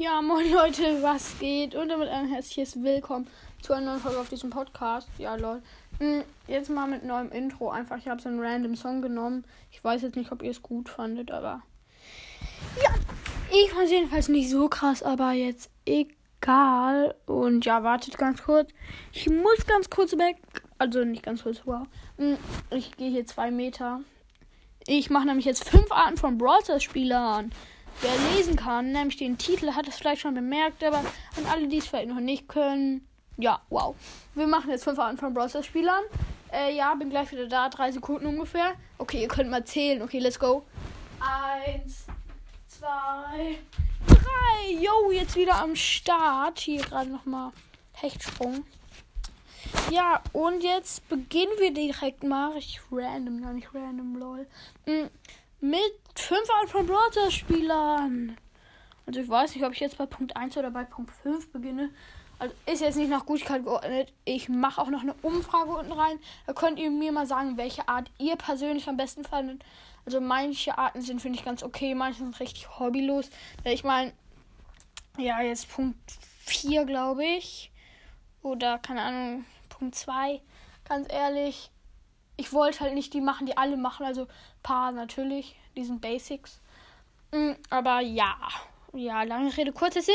Ja, moin Leute, was geht? Und damit ein herzliches Willkommen zu einer neuen Folge auf diesem Podcast. Ja, Leute. Hm, jetzt mal mit neuem Intro. Einfach, ich habe so einen random Song genommen. Ich weiß jetzt nicht, ob ihr es gut fandet, aber. Ja, ich fand es jedenfalls nicht so krass, aber jetzt egal. Und ja, wartet ganz kurz. Ich muss ganz kurz weg. Also nicht ganz kurz, wow. Hm, ich gehe hier zwei Meter. Ich mache nämlich jetzt fünf Arten von Brawl Spielern. Wer lesen kann, nämlich den Titel, hat es vielleicht schon bemerkt, aber an alle, die es vielleicht noch nicht können, ja, wow. Wir machen jetzt fünf Arten von Browser Spielern. Äh, ja, bin gleich wieder da, drei Sekunden ungefähr. Okay, ihr könnt mal zählen. Okay, let's go. Eins, zwei, drei. Yo, jetzt wieder am Start. Hier gerade nochmal Hechtsprung. Ja, und jetzt beginnen wir direkt mal. Ich random, ja nicht random, lol. Mit fünf Arten von Browser Spielern. Also ich weiß nicht, ob ich jetzt bei Punkt 1 oder bei Punkt 5 beginne. Also ist jetzt nicht nach Gutigkeit geordnet. Ich mache auch noch eine Umfrage unten rein. Da könnt ihr mir mal sagen, welche Art ihr persönlich am besten fandet. Also manche Arten sind, finde ich, ganz okay. Manche sind richtig hobbylos. Ich meine, ja, jetzt Punkt 4, glaube ich. Oder, keine Ahnung, Punkt 2. Ganz ehrlich, ich wollte halt nicht die machen, die alle machen. Also paar natürlich, die sind Basics. Mm, aber ja, ja, lange Rede, kurzer Sinn.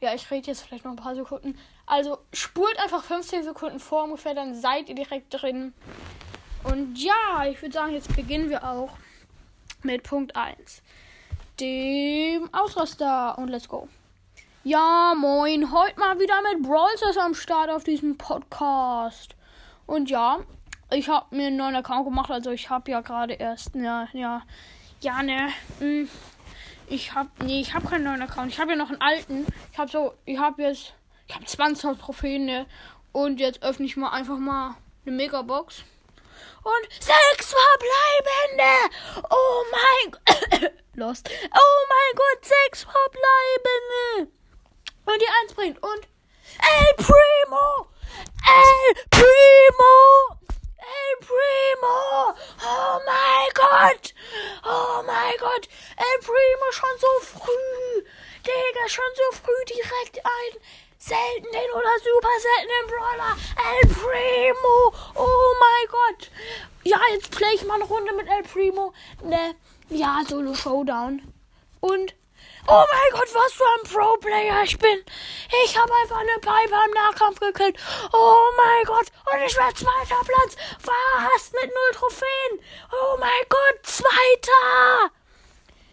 Ja, ich rede jetzt vielleicht noch ein paar Sekunden. Also spult einfach 15 Sekunden vor ungefähr, dann seid ihr direkt drin. Und ja, ich würde sagen, jetzt beginnen wir auch mit Punkt 1. Dem Ausraster. Und let's go. Ja, moin. Heute mal wieder mit Brawl am Start auf diesem Podcast. Und ja, ich habe mir einen neuen Account gemacht. Also ich habe ja gerade erst, ja, ja, ja, ne. Mh hm, ich habe nee, ich habe keinen neuen Account. Ich habe ja noch einen alten. Ich habe so, ich habe jetzt, ich habe 20 Trophäen ne? und jetzt öffne ich mal einfach mal eine Megabox. Und sechs verbleibende. Oh mein Gott. Lost. Oh mein Gott, sechs verbleibende. Und die eins bringt. Und El Primo. El Primo. El Primo! Oh mein Gott! Oh mein Gott! El Primo schon so früh! Digga, schon so früh direkt ein seltenen oder super seltenen Brawler. El Primo! Oh mein Gott! Ja, jetzt play ich mal eine Runde mit El Primo. Ne, ja, Solo Showdown. Und Oh mein Gott, was für ein Pro-Player ich bin. Ich habe einfach eine Piper im Nahkampf gekillt. Oh mein Gott. Und ich werde zweiter Platz. Was? Mit null Trophäen. Oh mein Gott, zweiter.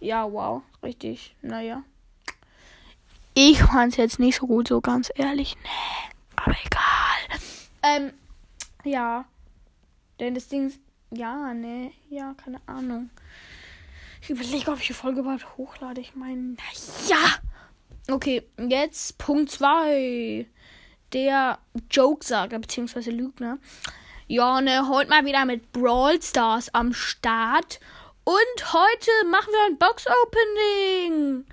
Ja, wow. Richtig. Naja. Ich fand es jetzt nicht so gut, so ganz ehrlich. Nee. Aber egal. Ähm, ja. Denn das Ding ist. Ja, ne. Ja, keine Ahnung. Ich überlege, ob ich die Folge überhaupt hochlade. Ich meine, ja. Okay, jetzt Punkt 2. Der Jokesager, beziehungsweise Lügner. Ja, ne, heute mal wieder mit Brawl Stars am Start. Und heute machen wir ein Box-Opening.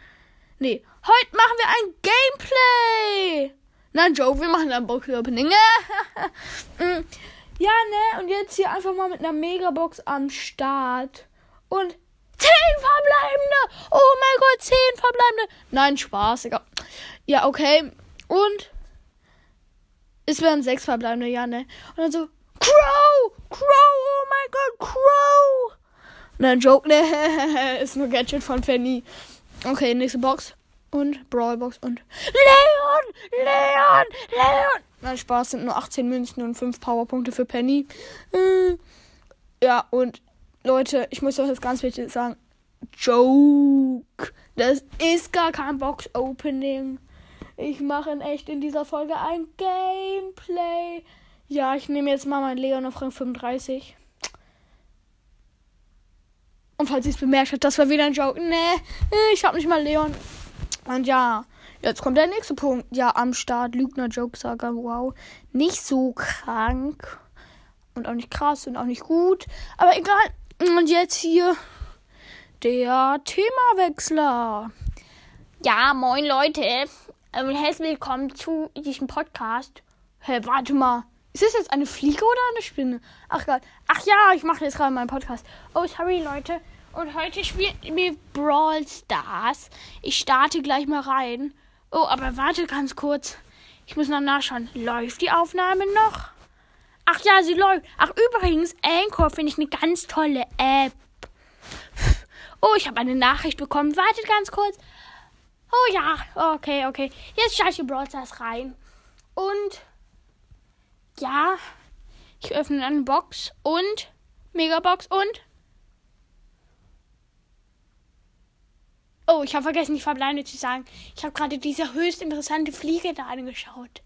Nee, heute machen wir ein Gameplay. Nein, Joke, wir machen ein Box-Opening. Mm, ja, ne, und jetzt hier einfach mal mit einer Megabox am Start. Und Zehn verbleibende! Oh mein Gott, zehn verbleibende! Nein, Spaß, egal. Ja, okay. Und es werden sechs verbleibende, ja, ne? Und dann so, Crow! Crow! Oh mein Gott, Crow! Nein, Joke, ne? Ist nur Gadget von Fanny. Okay, nächste Box. Und Brawlbox und Leon! Leon! Leon! Nein, Spaß, sind nur 18 Münzen und 5 Powerpunkte für Penny. Äh, ja, und Leute, ich muss euch das ganz wichtig sagen. Joke. Das ist gar kein Box-Opening. Ich mache in echt in dieser Folge ein Gameplay. Ja, ich nehme jetzt mal meinen Leon auf Rang 35. Und falls ihr es bemerkt habt, das war wieder ein Joke. Nee, ich habe nicht mal Leon. Und ja, jetzt kommt der nächste Punkt. Ja, am Start. Lügner Joke Saga. Wow. Nicht so krank. Und auch nicht krass und auch nicht gut. Aber egal. Und jetzt hier der Themawechsler. Ja, moin Leute. Ähm, herzlich willkommen zu diesem Podcast. Hey, warte mal. Ist das jetzt eine Fliege oder eine Spinne? Ach Gott. Ach ja, ich mache jetzt gerade meinen Podcast. Oh, sorry, Leute. und heute spielen wir Brawl Stars. Ich starte gleich mal rein. Oh, aber warte ganz kurz. Ich muss noch nachschauen. Läuft die Aufnahme noch? Ach ja, sie läuft. Ach, übrigens, Anchor finde ich eine ganz tolle App. Oh, ich habe eine Nachricht bekommen. Wartet ganz kurz. Oh ja, okay, okay. Jetzt schaue ich Brawl Stars rein. Und ja, ich öffne eine Box und Megabox und Oh, ich habe vergessen, die Verbleibende zu sagen. Ich habe gerade diese höchst interessante Fliege da angeschaut.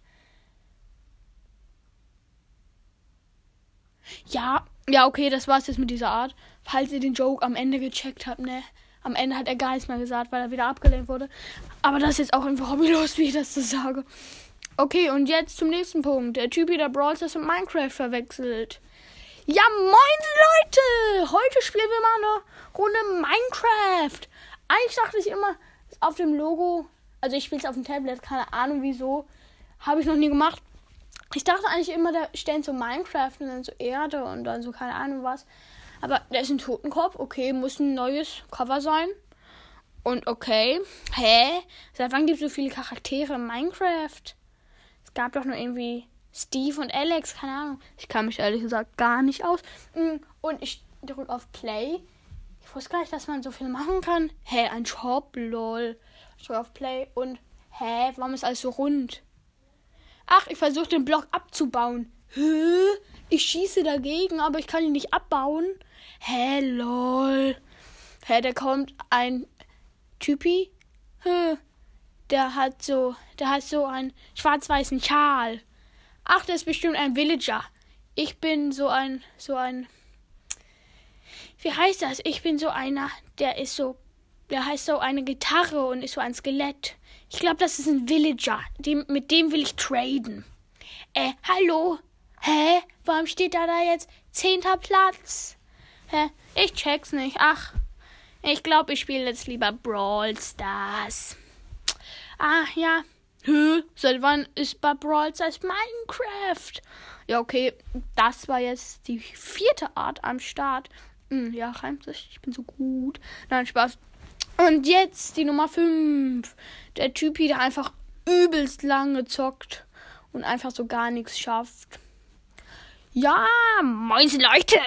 Ja, ja, okay, das war's jetzt mit dieser Art. Falls ihr den Joke am Ende gecheckt habt, ne? Am Ende hat er gar nichts mehr gesagt, weil er wieder abgelehnt wurde. Aber das ist jetzt auch einfach hobbylos, wie ich das so sage. Okay, und jetzt zum nächsten Punkt. Der Typ, der Brawl Stars und Minecraft verwechselt. Ja, moin Leute! Heute spielen wir mal eine Runde Minecraft. Eigentlich dachte ich immer, auf dem Logo, also ich spiele es auf dem Tablet, keine Ahnung wieso, habe ich noch nie gemacht. Ich dachte eigentlich immer, da stehen so Minecraft und dann so Erde und dann so keine Ahnung was. Aber da ist ein Totenkopf, okay, muss ein neues Cover sein. Und okay, hä? Seit wann gibt es so viele Charaktere in Minecraft? Gab doch nur irgendwie Steve und Alex, keine Ahnung. Ich kann mich ehrlich gesagt gar nicht aus. Mm, und ich drücke auf Play. Ich wusste gar nicht, dass man so viel machen kann. Hä, ein Shop, lol. Ich drücke auf Play und hä, warum ist alles so rund? Ach, ich versuche den Block abzubauen. Hä? Ich schieße dagegen, aber ich kann ihn nicht abbauen. Hä, lol. Hä, da kommt ein Typi. Hä? Der hat so, der hat so einen schwarz-weißen Schal. Ach, der ist bestimmt ein Villager. Ich bin so ein, so ein. Wie heißt das? Ich bin so einer, der ist so, der heißt so eine Gitarre und ist so ein Skelett. Ich glaube, das ist ein Villager. Dem, mit dem will ich traden. Äh, hallo? Hä? Warum steht da da jetzt zehnter Platz? Hä? Ich check's nicht. Ach, ich glaube, ich spiele jetzt lieber Brawl Stars. Ah, ja. Hä? Seit wann ist bei Brawl Stars Minecraft? Ja, okay. Das war jetzt die vierte Art am Start. Hm, ja, reimt sich. Ich bin so gut. Nein, Spaß. Und jetzt die Nummer 5. Der Typ, der einfach übelst lange zockt und einfach so gar nichts schafft. Ja, moin Leute.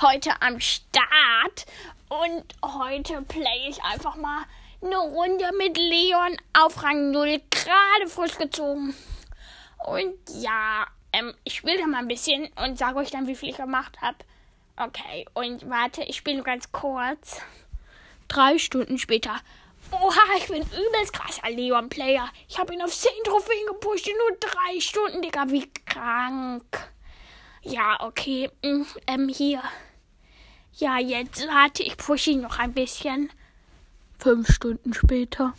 Heute am Start. Und heute play ich einfach mal eine Runde mit Leon auf Rang 0. Gerade frisch gezogen. Und ja, ähm, ich spiele da mal ein bisschen und sage euch dann, wie viel ich gemacht habe. Okay, und warte, ich spiele ganz kurz. Drei Stunden später. Oha, ich bin übelst krasser Leon-Player. Ich habe ihn auf 10 Trophäen gepusht in nur drei Stunden, Digga. Wie krank. Ja, okay. Mm, ähm, hier. Ja, jetzt warte, ich pushe ihn noch ein bisschen. Fünf Stunden später.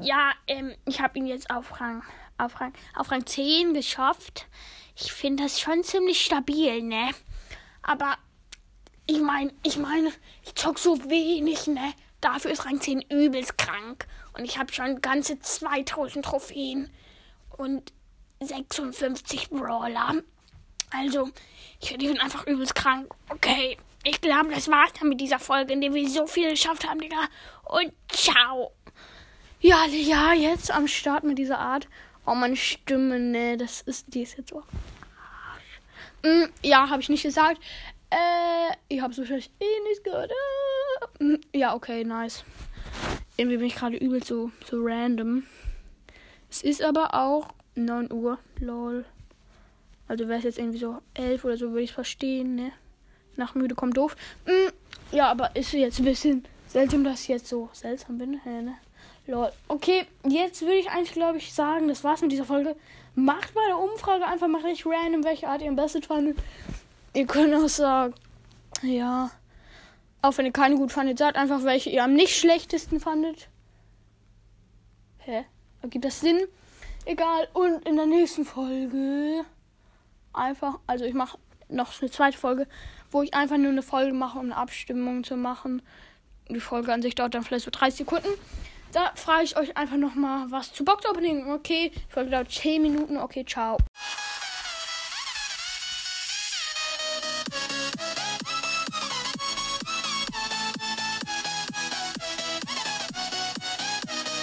Ja, ähm, ich habe ihn jetzt auf Rang, auf Rang, auf Rang 10 geschafft. Ich finde das schon ziemlich stabil, ne? Aber ich meine, ich meine, ich zock so wenig, ne? Dafür ist Rang 10 übelst krank. Und ich habe schon ganze 2000 Trophäen und 56 Brawler. Also, ich bin einfach übelst krank. Okay, ich glaube, das war's dann mit dieser Folge, in der wir so viel geschafft haben, Digga. Und ciao. Ja, ja, jetzt am Start mit dieser Art. Oh, meine Stimme, ne, das ist, die ist jetzt so. Mm, ja, habe ich nicht gesagt. Äh, ich habe es wahrscheinlich eh nicht gehört. Äh, ja, okay, nice. Irgendwie bin ich gerade übel so, so random. Es ist aber auch 9 Uhr, lol. Also wäre es jetzt irgendwie so 11 oder so, würde ich verstehen, ne? Nach müde kommt doof. Mm, ja, aber ist jetzt ein bisschen seltsam, dass ich jetzt so seltsam bin. Ne? Lol. Okay, jetzt würde ich eigentlich, glaube ich, sagen, das war's mit dieser Folge. Macht mal eine Umfrage einfach mal richtig random, welche Art ihr am besten fandet. Ihr könnt auch sagen, ja. Auch wenn ihr keine gut fandet, sagt einfach, welche ihr am nicht schlechtesten fandet. Hä? Ergibt das Sinn? Egal. Und in der nächsten Folge einfach, also ich mache noch eine zweite Folge, wo ich einfach nur eine Folge mache, um eine Abstimmung zu machen. Die Folge an sich dauert dann vielleicht so 30 Sekunden. Da frage ich euch einfach nochmal was zu Box Opening. Okay, die Folge dauert 10 Minuten. Okay, ciao.